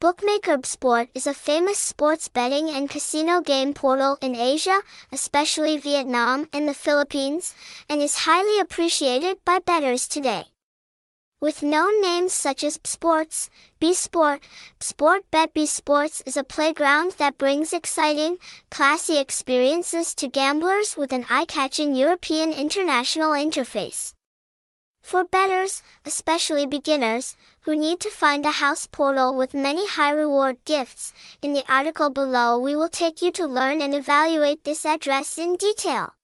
Bookmaker Sport is a famous sports betting and casino game portal in Asia, especially Vietnam and the Philippines, and is highly appreciated by bettors today. With known names such as Sports, B Sport, Bet B Sports is a playground that brings exciting, classy experiences to gamblers with an eye-catching European international interface. For bettors, especially beginners, who need to find a house portal with many high reward gifts, in the article below we will take you to learn and evaluate this address in detail.